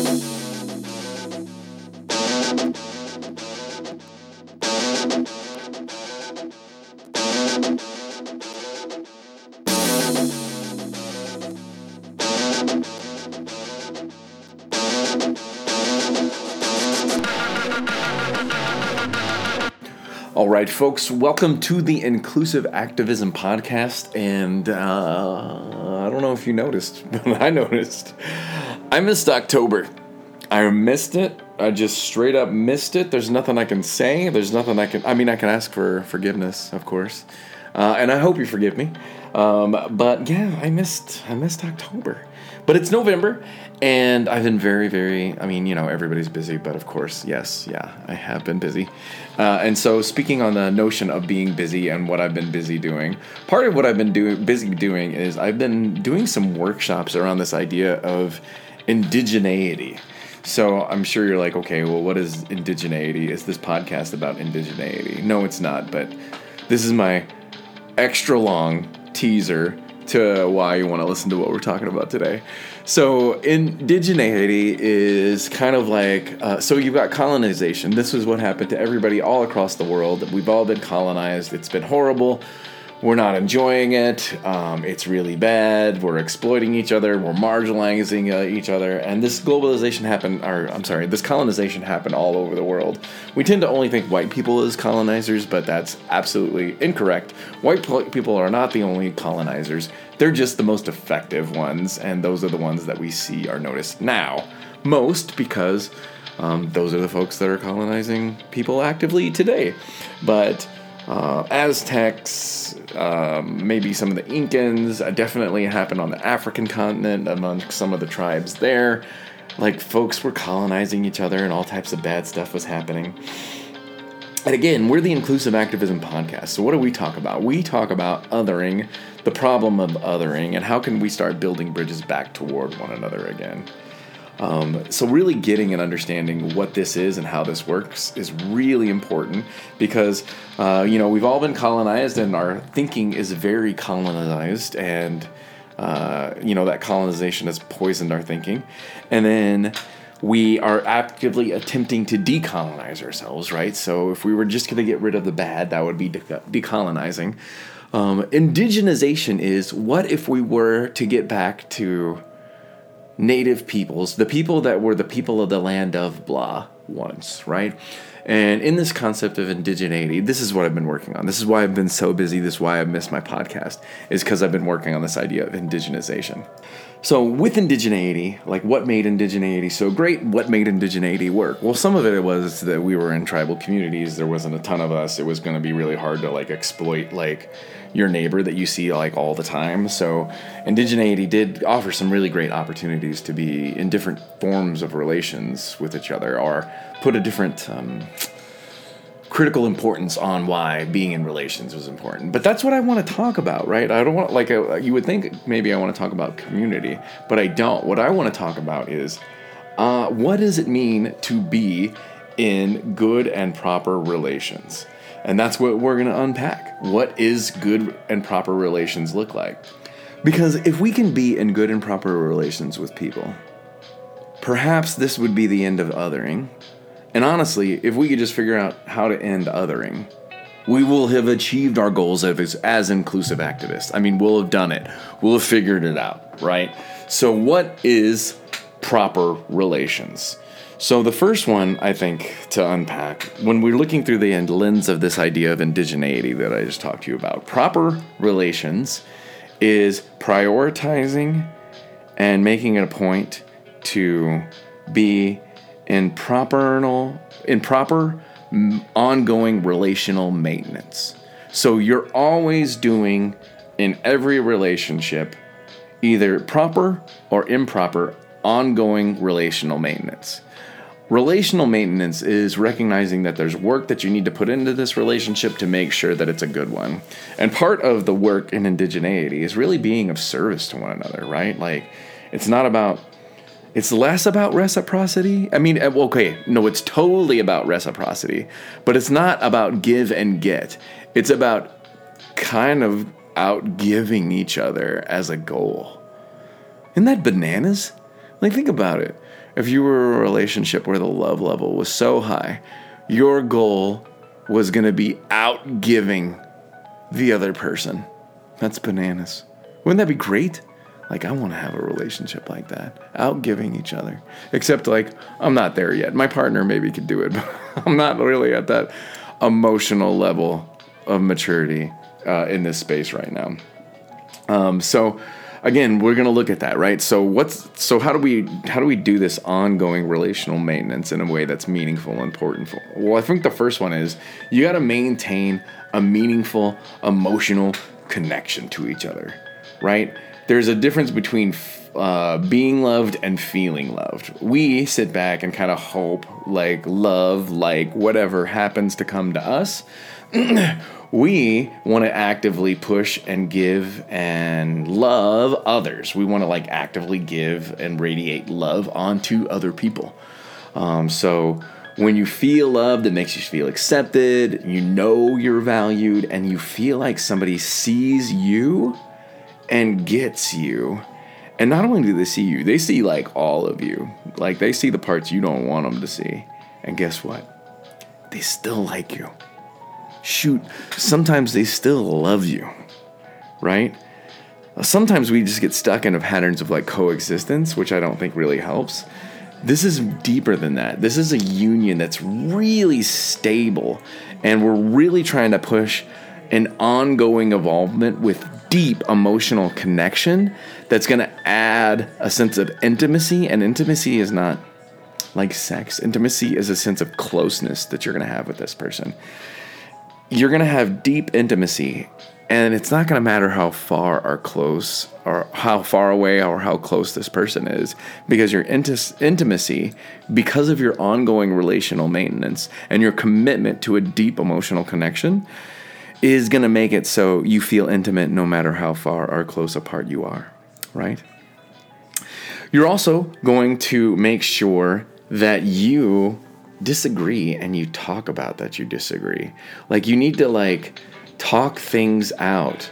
All right, folks, welcome to the Inclusive Activism Podcast. And uh, I don't know if you noticed, but I noticed. I missed October. I missed it. I just straight up missed it. There's nothing I can say. There's nothing I can. I mean, I can ask for forgiveness, of course, uh, and I hope you forgive me. Um, but yeah, I missed. I missed October. But it's November, and I've been very, very. I mean, you know, everybody's busy, but of course, yes, yeah, I have been busy. Uh, and so, speaking on the notion of being busy and what I've been busy doing, part of what I've been doing, busy doing, is I've been doing some workshops around this idea of indigeneity. So I'm sure you're like, okay, well, what is indigeneity? Is this podcast about indigeneity? No, it's not. But this is my extra long teaser to why you want to listen to what we're talking about today. So, indigeneity is kind of like uh, so you've got colonization. This is what happened to everybody all across the world. We've all been colonized, it's been horrible. We're not enjoying it. Um, it's really bad. We're exploiting each other. We're marginalizing uh, each other. And this globalization happened, or I'm sorry, this colonization happened all over the world. We tend to only think white people as colonizers, but that's absolutely incorrect. White people are not the only colonizers. They're just the most effective ones, and those are the ones that we see are noticed now. Most because um, those are the folks that are colonizing people actively today. But uh, Aztecs, um, maybe some of the Incans. Uh, definitely happened on the African continent among some of the tribes there. Like folks were colonizing each other and all types of bad stuff was happening. And again, we're the Inclusive Activism Podcast. So, what do we talk about? We talk about othering, the problem of othering, and how can we start building bridges back toward one another again. Um, so, really getting and understanding what this is and how this works is really important because, uh, you know, we've all been colonized and our thinking is very colonized, and, uh, you know, that colonization has poisoned our thinking. And then we are actively attempting to decolonize ourselves, right? So, if we were just going to get rid of the bad, that would be de- decolonizing. Um, indigenization is what if we were to get back to native peoples, the people that were the people of the land of blah once, right? And in this concept of indigeneity, this is what I've been working on. This is why I've been so busy. This is why I've missed my podcast, is because I've been working on this idea of indigenization. So, with indigeneity, like what made indigeneity so great? What made indigeneity work? Well, some of it was that we were in tribal communities. There wasn't a ton of us. It was going to be really hard to like exploit like your neighbor that you see like all the time. So, indigeneity did offer some really great opportunities to be in different forms of relations with each other, or put a different. Um, critical importance on why being in relations was important. But that's what I want to talk about, right? I don't want like a, you would think maybe I want to talk about community, but I don't. What I want to talk about is uh, what does it mean to be in good and proper relations? And that's what we're going to unpack. What is good and proper relations look like? Because if we can be in good and proper relations with people, perhaps this would be the end of othering. And honestly, if we could just figure out how to end othering, we will have achieved our goals as, as inclusive activists. I mean, we'll have done it. We'll have figured it out, right? So, what is proper relations? So, the first one, I think, to unpack, when we're looking through the lens of this idea of indigeneity that I just talked to you about, proper relations is prioritizing and making it a point to be in proper, in proper ongoing relational maintenance. So, you're always doing in every relationship either proper or improper ongoing relational maintenance. Relational maintenance is recognizing that there's work that you need to put into this relationship to make sure that it's a good one. And part of the work in indigeneity is really being of service to one another, right? Like, it's not about, it's less about reciprocity. I mean, uh, okay, no, it's totally about reciprocity, but it's not about give and get. It's about kind of outgiving each other as a goal. Isn't that bananas? Like, think about it. If you were in a relationship where the love level was so high, your goal was going to be out giving the other person. That's bananas. Wouldn't that be great? Like, I want to have a relationship like that, out giving each other. Except, like, I'm not there yet. My partner maybe could do it, but I'm not really at that emotional level of maturity uh, in this space right now. Um, so, again, we're going to look at that, right? So, what's so how do we how do we do this ongoing relational maintenance in a way that's meaningful and important? Well, I think the first one is you got to maintain a meaningful emotional connection to each other, right? There's a difference between uh, being loved and feeling loved. We sit back and kind of hope, like, love, like, whatever happens to come to us. we want to actively push and give and love others. We want to, like, actively give and radiate love onto other people. Um, so, when you feel loved, it makes you feel accepted, you know you're valued, and you feel like somebody sees you and gets you. And not only do they see you, they see like all of you. Like they see the parts you don't want them to see. And guess what? They still like you. Shoot, sometimes they still love you, right? Sometimes we just get stuck in patterns of like coexistence, which I don't think really helps. This is deeper than that. This is a union that's really stable, and we're really trying to push an ongoing involvement with deep emotional connection that's going to add a sense of intimacy. And intimacy is not like sex, intimacy is a sense of closeness that you're going to have with this person. You're going to have deep intimacy, and it's not going to matter how far or close or how far away or how close this person is because your intimacy because of your ongoing relational maintenance and your commitment to a deep emotional connection is going to make it so you feel intimate no matter how far or close apart you are, right? You're also going to make sure that you disagree and you talk about that you disagree. Like you need to like talk things out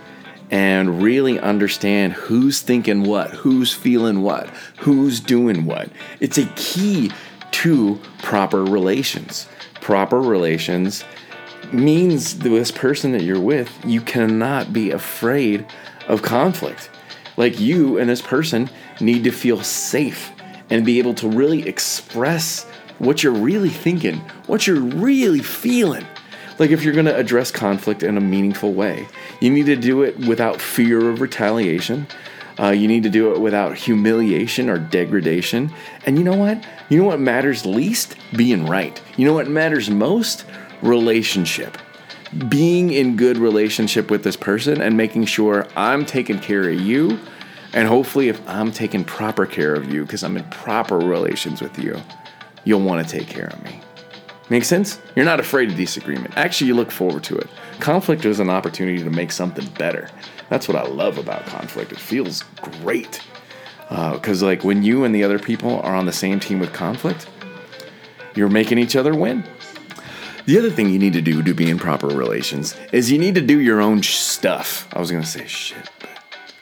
and really understand who's thinking what, who's feeling what, who's doing what. It's a key to proper relations. Proper relations means this person that you're with, you cannot be afraid of conflict. Like you and this person need to feel safe and be able to really express what you're really thinking, what you're really feeling. Like if you're going to address conflict in a meaningful way, you need to do it without fear of retaliation. Uh, you need to do it without humiliation or degradation. And you know what? You know what matters least? Being right. You know what matters most? Relationship. Being in good relationship with this person and making sure I'm taking care of you and hopefully if I'm taking proper care of you because I'm in proper relations with you you'll want to take care of me. Make sense? You're not afraid of disagreement. Actually you look forward to it. Conflict is an opportunity to make something better. That's what I love about conflict. It feels great. Because uh, like when you and the other people are on the same team with conflict you're making each other win the other thing you need to do to be in proper relations is you need to do your own stuff. I was going to say shit, but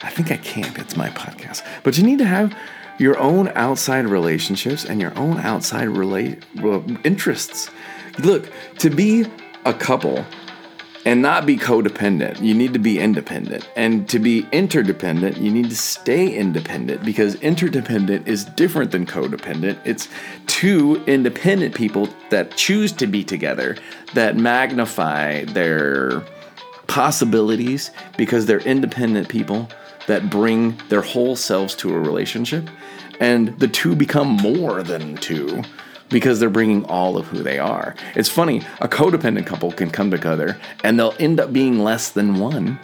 I think I can't. It's my podcast. But you need to have your own outside relationships and your own outside well, interests. Look, to be a couple and not be codependent. You need to be independent. And to be interdependent, you need to stay independent because interdependent is different than codependent. It's two independent people that choose to be together that magnify their possibilities because they're independent people that bring their whole selves to a relationship. And the two become more than two because they're bringing all of who they are. It's funny, a codependent couple can come together and they'll end up being less than one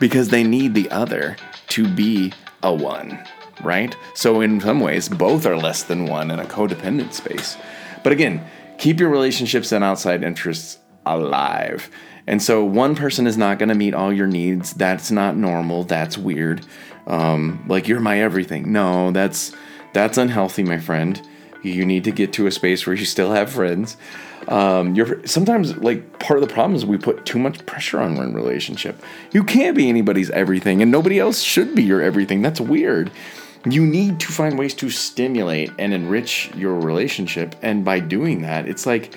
because they need the other to be a one, right? So, in some ways, both are less than one in a codependent space. But again, keep your relationships and outside interests alive. And so, one person is not going to meet all your needs. That's not normal. That's weird. Um, like you're my everything. No, that's that's unhealthy, my friend you need to get to a space where you still have friends. Um, you're sometimes like part of the problem is we put too much pressure on one relationship. You can't be anybody's everything, and nobody else should be your everything. That's weird. you need to find ways to stimulate and enrich your relationship. And by doing that, it's like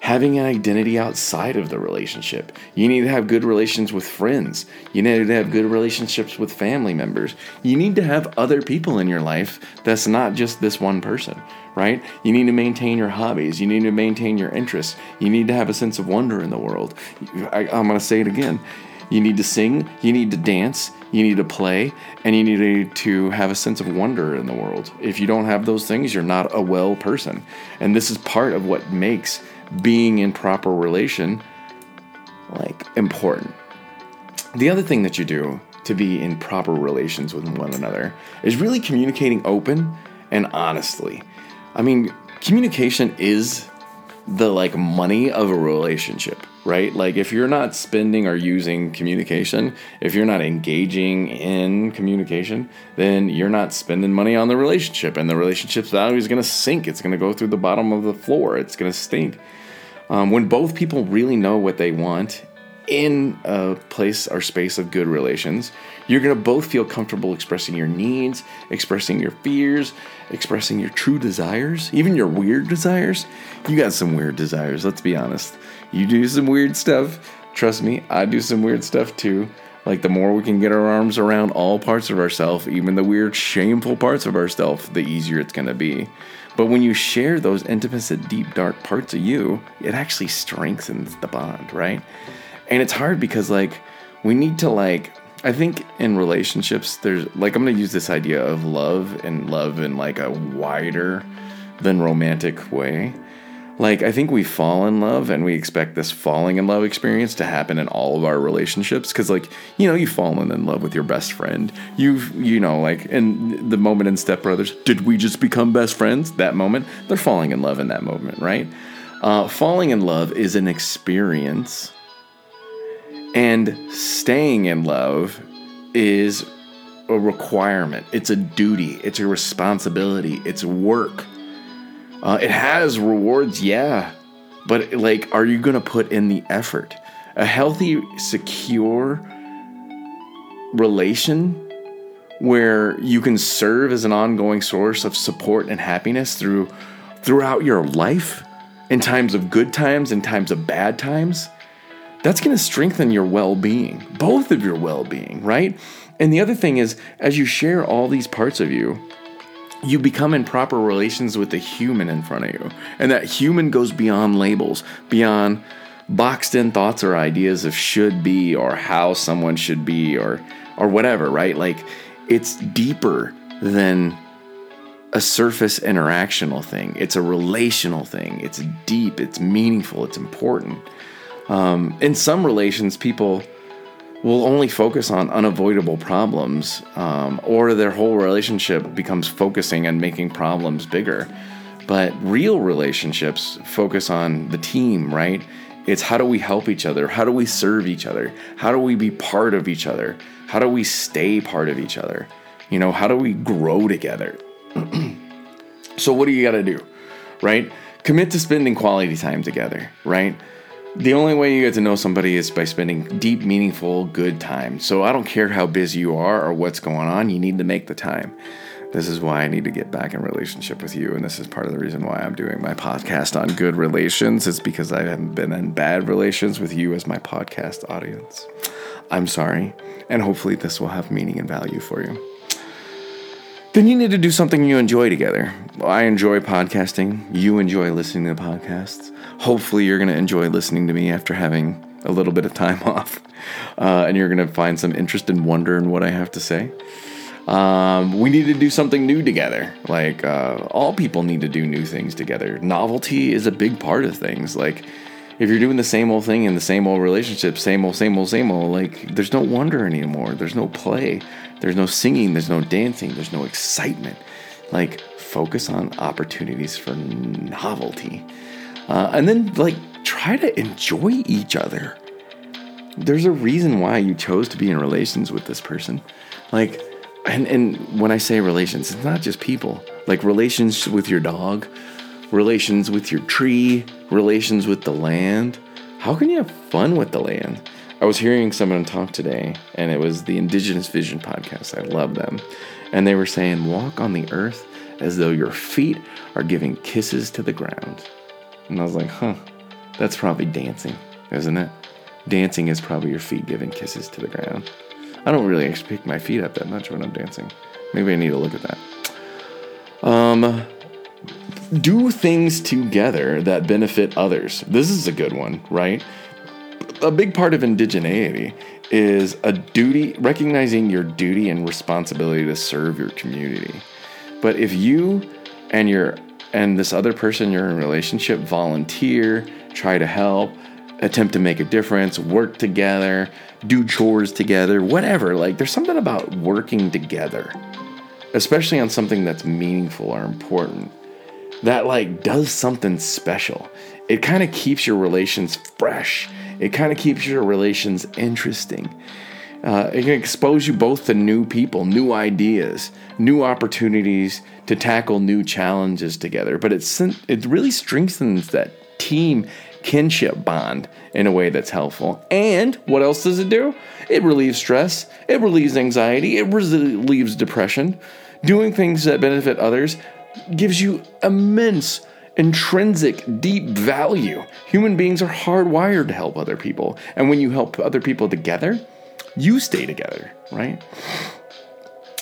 having an identity outside of the relationship. You need to have good relations with friends. You need to have good relationships with family members. You need to have other people in your life that's not just this one person, right? You need to maintain your hobbies. You need to maintain your interests. You need to have a sense of wonder in the world. I, am going to say it again. You need to sing, you need to dance, you need to play, and you need to have a sense of wonder in the world. If you don't have those things, you're not a well person. And this is part of what makes being in proper relation like important. The other thing that you do to be in proper relations with one another is really communicating open and honestly. I mean, communication is the like money of a relationship, right? Like if you're not spending or using communication, if you're not engaging in communication, then you're not spending money on the relationship and the relationship's value is going to sink. It's going to go through the bottom of the floor. It's going to stink. Um, when both people really know what they want in a place or space of good relations, you're going to both feel comfortable expressing your needs, expressing your fears, expressing your true desires, even your weird desires. You got some weird desires, let's be honest. You do some weird stuff. Trust me, I do some weird stuff too. Like the more we can get our arms around all parts of ourselves, even the weird, shameful parts of ourselves, the easier it's going to be. But when you share those intimate, deep, dark parts of you, it actually strengthens the bond, right? And it's hard because like we need to like I think in relationships there's like I'm going to use this idea of love and love in like a wider than romantic way. Like i think we fall in love and we expect this falling in love experience to happen in all of our relationships because like you know you've fallen in love with your best friend. You've you know like in the moment in step brothers did we just become best friends? That moment they're falling in love in that moment right? Uh, falling in love is an experience and staying in love is a requirement. It's a duty. It's a responsibility. It's work. Uh, it has rewards, yeah, but like, are you going to put in the effort? A healthy, secure relation where you can serve as an ongoing source of support and happiness through throughout your life in times of good times and times of bad times that's going to strengthen your well-being both of your well-being right and the other thing is as you share all these parts of you you become in proper relations with the human in front of you. And that human goes beyond labels, beyond boxed in thoughts or ideas of should be or how someone should be or or whatever, right? Like it's deeper than a surface interactional thing. It's a relational thing. It's deep, it's meaningful, it's important. Um, in some relations, people will only focus on unavoidable problems, um, or their whole relationship becomes focusing on making problems bigger. But real relationships focus on the team, right? It's how do we help each other? How do we serve each other? How do we be part of each other? How do we stay part of each other? You know, how do we grow together? so, what do you got to do, right? Commit to spending quality time together, right? The only way you get to know somebody is by spending deep, meaningful, good time. So I don't care how busy you are or what's going on, you need to make the time. This is why I need to get back in relationship with you. And this is part of the reason why I'm doing my podcast on good relations. It's because I haven't been in bad relations with you as my podcast audience. I'm sorry. And hopefully, this will have meaning and value for you then you need to do something you enjoy together. I enjoy podcasting. You enjoy listening to podcasts. Hopefully, you're going to enjoy listening to me after having a little bit of time off. Uh, and you're going to find some interest and wonder in what I have to say. Um, we need to do something new together. Like, uh, all people need to do new things together. Novelty is a big part of things. Like, if you're doing the same old thing in the same old relationship, same old, same old, same old, like, there's no wonder anymore. There's no play. There's no singing, there's no dancing, there's no excitement. Like, focus on opportunities for novelty. Uh, and then, like, try to enjoy each other. There's a reason why you chose to be in relations with this person. Like, and, and when I say relations, it's not just people. Like, relations with your dog, relations with your tree, relations with the land. How can you have fun with the land? I was hearing someone talk today, and it was the Indigenous Vision podcast. I love them. And they were saying, walk on the earth as though your feet are giving kisses to the ground. And I was like, huh, that's probably dancing, isn't it? Dancing is probably your feet giving kisses to the ground. I don't really pick my feet up that much when I'm dancing. Maybe I need to look at that. Um, do things together that benefit others. This is a good one, right? A big part of indigeneity is a duty, recognizing your duty and responsibility to serve your community. But if you and your and this other person you're in a relationship volunteer, try to help, attempt to make a difference, work together, do chores together, whatever, like there's something about working together, especially on something that's meaningful or important that like does something special. It kind of keeps your relations fresh. It kind of keeps your relations interesting. Uh, it can expose you both to new people, new ideas, new opportunities to tackle new challenges together. But it's it really strengthens that team kinship bond in a way that's helpful. And what else does it do? It relieves stress, it relieves anxiety, it relieves depression. Doing things that benefit others gives you immense intrinsic deep value. Human beings are hardwired to help other people. And when you help other people together, you stay together, right?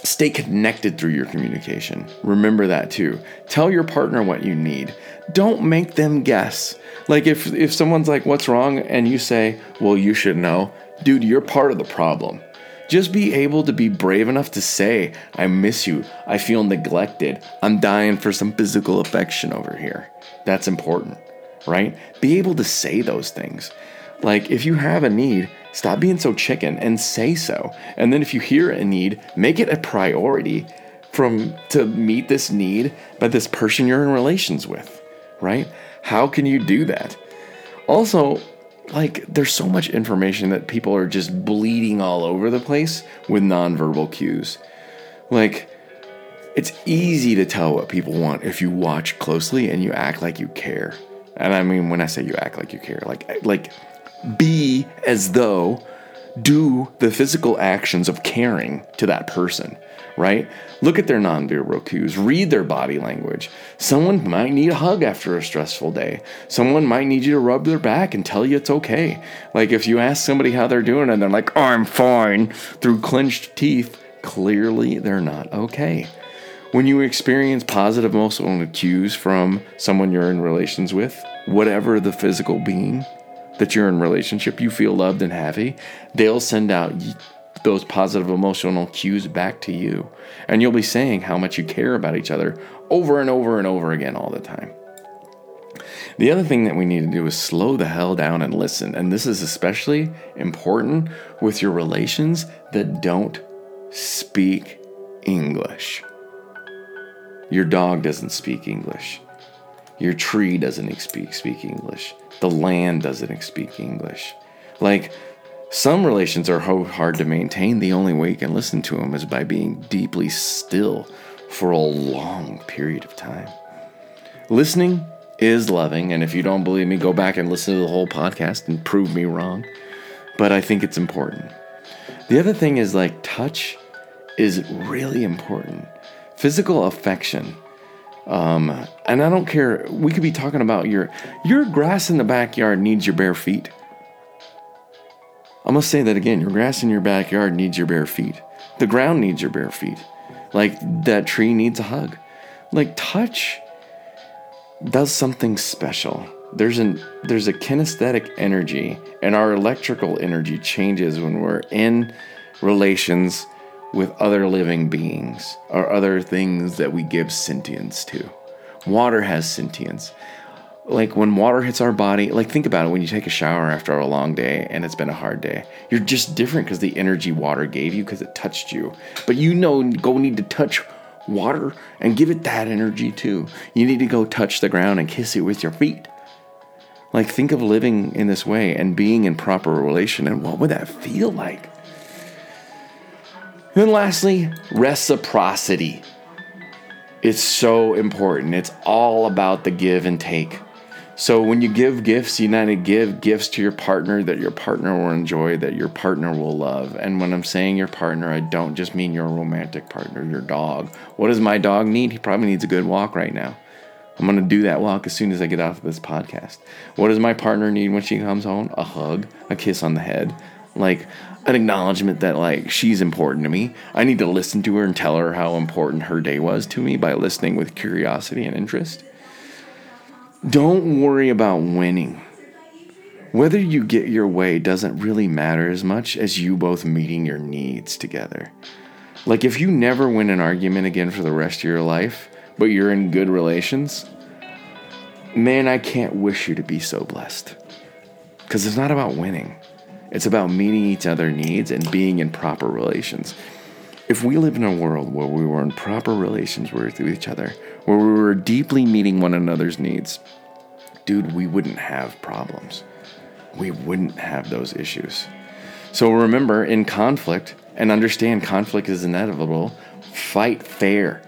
Stay connected through your communication. Remember that too. Tell your partner what you need. Don't make them guess. Like if if someone's like what's wrong and you say, "Well, you should know." Dude, you're part of the problem. Just be able to be brave enough to say, I miss you. I feel neglected. I'm dying for some physical affection over here. That's important, right? Be able to say those things. Like, if you have a need, stop being so chicken and say so. And then if you hear a need, make it a priority from to meet this need by this person you're in relations with, right? How can you do that? Also, like there's so much information that people are just bleeding all over the place with nonverbal cues. Like it's easy to tell what people want if you watch closely and you act like you care. And I mean when I say you act like you care, like like be as though do the physical actions of caring to that person right? Look at their nonverbal cues, read their body language. Someone might need a hug after a stressful day. Someone might need you to rub their back and tell you it's okay. Like if you ask somebody how they're doing and they're like, I'm fine, through clenched teeth, clearly they're not okay. When you experience positive emotional cues from someone you're in relations with, whatever the physical being that you're in relationship, you feel loved and happy, they'll send out those positive emotional cues back to you. And you'll be saying how much you care about each other over and over and over again all the time. The other thing that we need to do is slow the hell down and listen. And this is especially important with your relations that don't speak English. Your dog doesn't speak English. Your tree doesn't speak, English. The land doesn't speak English. Like, some relations are hard to maintain, the only way you can listen to them is by being deeply still for a long period of time. Listening is loving, and if you don't believe me, go back and listen to the whole podcast and prove me wrong. But I think it's important. The other thing is like touch is really important. Physical affection. Um, and I don't care, we could be talking about your your grass in the backyard needs your bare feet. I'm gonna say that again. Your grass in your backyard needs your bare feet. The ground needs your bare feet. Like that tree needs a hug. Like touch does something special. There's an there's a kinesthetic energy, and our electrical energy changes when we're in relations with other living beings or other things that we give sentience to. Water has sentience like when water hits our body, like think about it when you take a shower after a long day and it's been a hard day. You're just different because the energy water gave you because it touched you. But you know, go need to touch water and give it that energy too. You need to go touch the ground and kiss it with your feet. Like think of living in this way and being in proper relation and what would that feel like? And then lastly, reciprocity. It's so important. It's all about the give and take. So when you give gifts, you need to give gifts to your partner that your partner will enjoy, that your partner will love. And when I'm saying your partner, I don't just mean your romantic partner, your dog. What does my dog need? He probably needs a good walk right now. I'm going to do that walk as soon as I get off of this podcast. What does my partner need when she comes home? A hug, a kiss on the head, like an acknowledgement that like she's important to me. I need to listen to her and tell her how important her day was to me by listening with curiosity and interest. Don't worry about winning. Whether you get your way doesn't really matter as much as you both meeting your needs together. Like, if you never win an argument again for the rest of your life, but you're in good relations, man, I can't wish you to be so blessed. Because it's not about winning, it's about meeting each other's needs and being in proper relations. If we live in a world where we were in proper relations with each other, where we were deeply meeting one another's needs, dude, we wouldn't have problems. We wouldn't have those issues. So remember, in conflict, and understand conflict is inevitable, fight fair.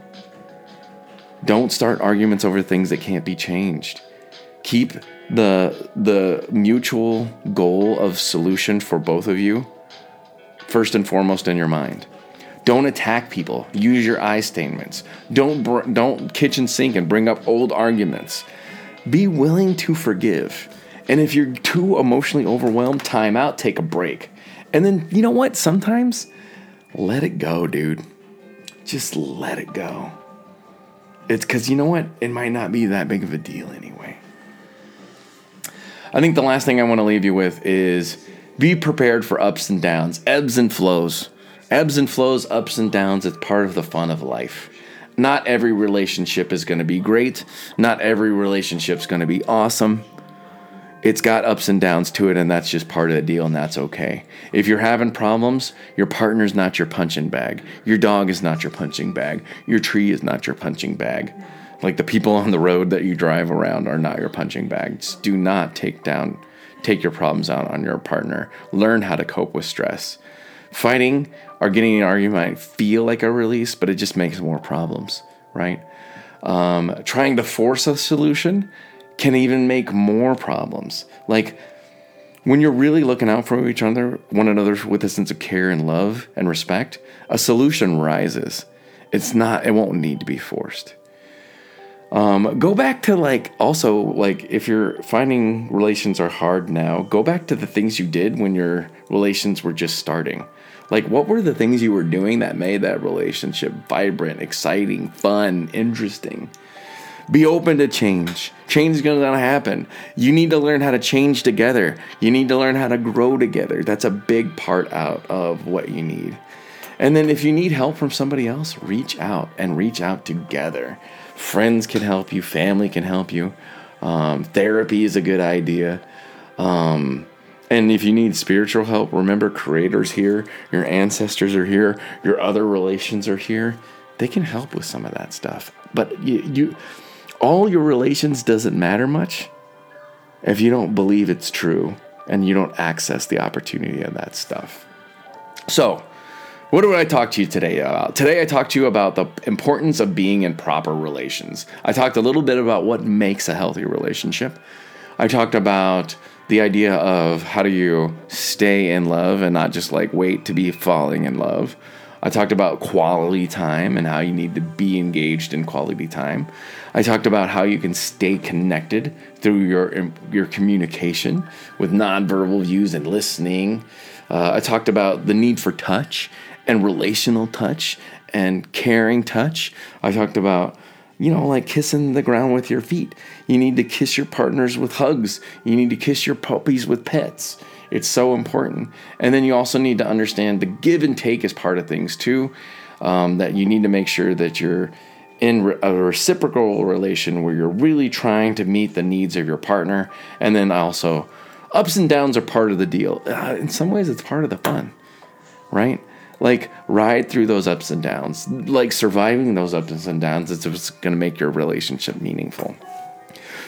Don't start arguments over things that can't be changed. Keep the the mutual goal of solution for both of you first and foremost in your mind. Don't attack people. Use your I statements. Don't br- don't kitchen sink and bring up old arguments. Be willing to forgive. And if you're too emotionally overwhelmed, time out, take a break. And then, you know what? Sometimes let it go, dude. Just let it go. It's because you know what? It might not be that big of a deal anyway. I think the last thing I want to leave you with is be prepared for ups and downs, ebbs and flows ebbs and flows, ups and downs. It's part of the fun of life. Not every relationship is going to be great. Not every relationship is going to be awesome. It's got ups and downs to it, and that's just part of the deal, and that's okay. If you're having problems, your partner's not your punching bag. Your dog is not your punching bag. Your tree is not your punching bag. Like the people on the road that you drive around are not your punching bags. Do not take down, take your problems out on your partner. Learn how to cope with stress. Fighting or getting an argument feel like a release, but it just makes more problems, right? Um, trying to force a solution can even make more problems. Like when you're really looking out for each other, one another with a sense of care and love and respect, a solution rises. It's not, it won't need to be forced. Um, go back to like also like if you're finding relations are hard now, go back to the things you did when your relations were just starting. Like, what were the things you were doing that made that relationship vibrant, exciting, fun, interesting? Be open to change. Change is going to happen. You need to learn how to change together. You need to learn how to grow together. That's a big part out of what you need. And then if you need help from somebody else, reach out and reach out together. Friends can help you, family can help you. Um, therapy is a good idea. Um, and if you need spiritual help, remember creators here, your ancestors are here, your other relations are here. They can help with some of that stuff. But you, you all your relations doesn't matter much if you don't believe it's true and you don't access the opportunity of that stuff. So, what did I talk to you today about? Today I talked to you about the importance of being in proper relations. I talked a little bit about what makes a healthy relationship. I talked about the idea of how do you stay in love and not just like wait to be falling in love. I talked about quality time and how you need to be engaged in quality time. I talked about how you can stay connected through your your communication with nonverbal views and listening. Uh, I talked about the need for touch and relational touch and caring touch. I talked about you know, like kissing the ground with your feet. You need to kiss your partners with hugs. You need to kiss your puppies with pets. It's so important. And then you also need to understand the give and take is part of things too. Um, that you need to make sure that you're in a reciprocal relation where you're really trying to meet the needs of your partner. And then also, ups and downs are part of the deal. Uh, in some ways, it's part of the fun, right? Like ride through those ups and downs. Like surviving those ups and downs is what's going to make your relationship meaningful.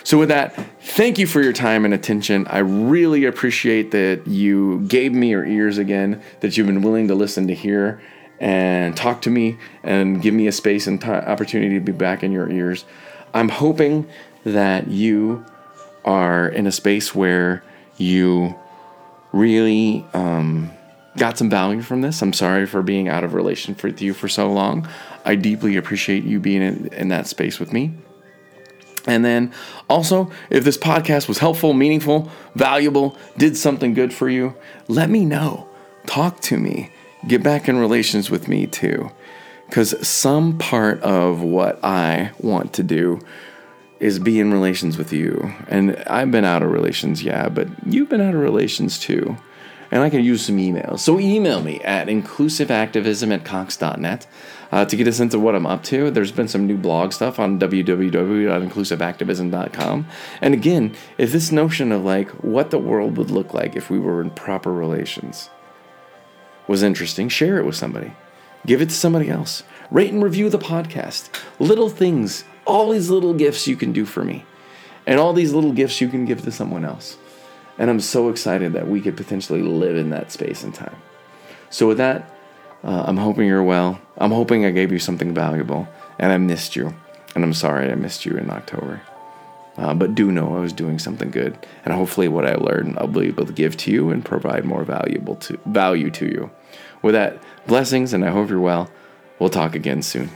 So with that thank you for your time and attention. I really appreciate that you gave me your ears again that you've been willing to listen to hear and talk to me and give me a space and t- opportunity to be back in your ears. I'm hoping that you are in a space where you really um, got some value from this. I'm sorry for being out of relation with you for so long. I deeply appreciate you being in, in that space with me. And then also, if this podcast was helpful, meaningful, valuable, did something good for you, let me know. Talk to me. Get back in relations with me too. Because some part of what I want to do is be in relations with you. And I've been out of relations, yeah, but you've been out of relations too. And I can use some emails. So email me at inclusiveactivism at cox.net uh, to get a sense of what I'm up to. There's been some new blog stuff on www.inclusiveactivism.com. And again, if this notion of like what the world would look like if we were in proper relations was interesting, share it with somebody. Give it to somebody else. Rate and review the podcast. Little things, all these little gifts you can do for me, and all these little gifts you can give to someone else. And I'm so excited that we could potentially live in that space and time. So, with that, uh, I'm hoping you're well. I'm hoping I gave you something valuable, and I missed you. And I'm sorry I missed you in October. Uh, but do know I was doing something good, and hopefully, what I learned, I'll be able to give to you and provide more valuable to value to you. With that, blessings, and I hope you're well. We'll talk again soon.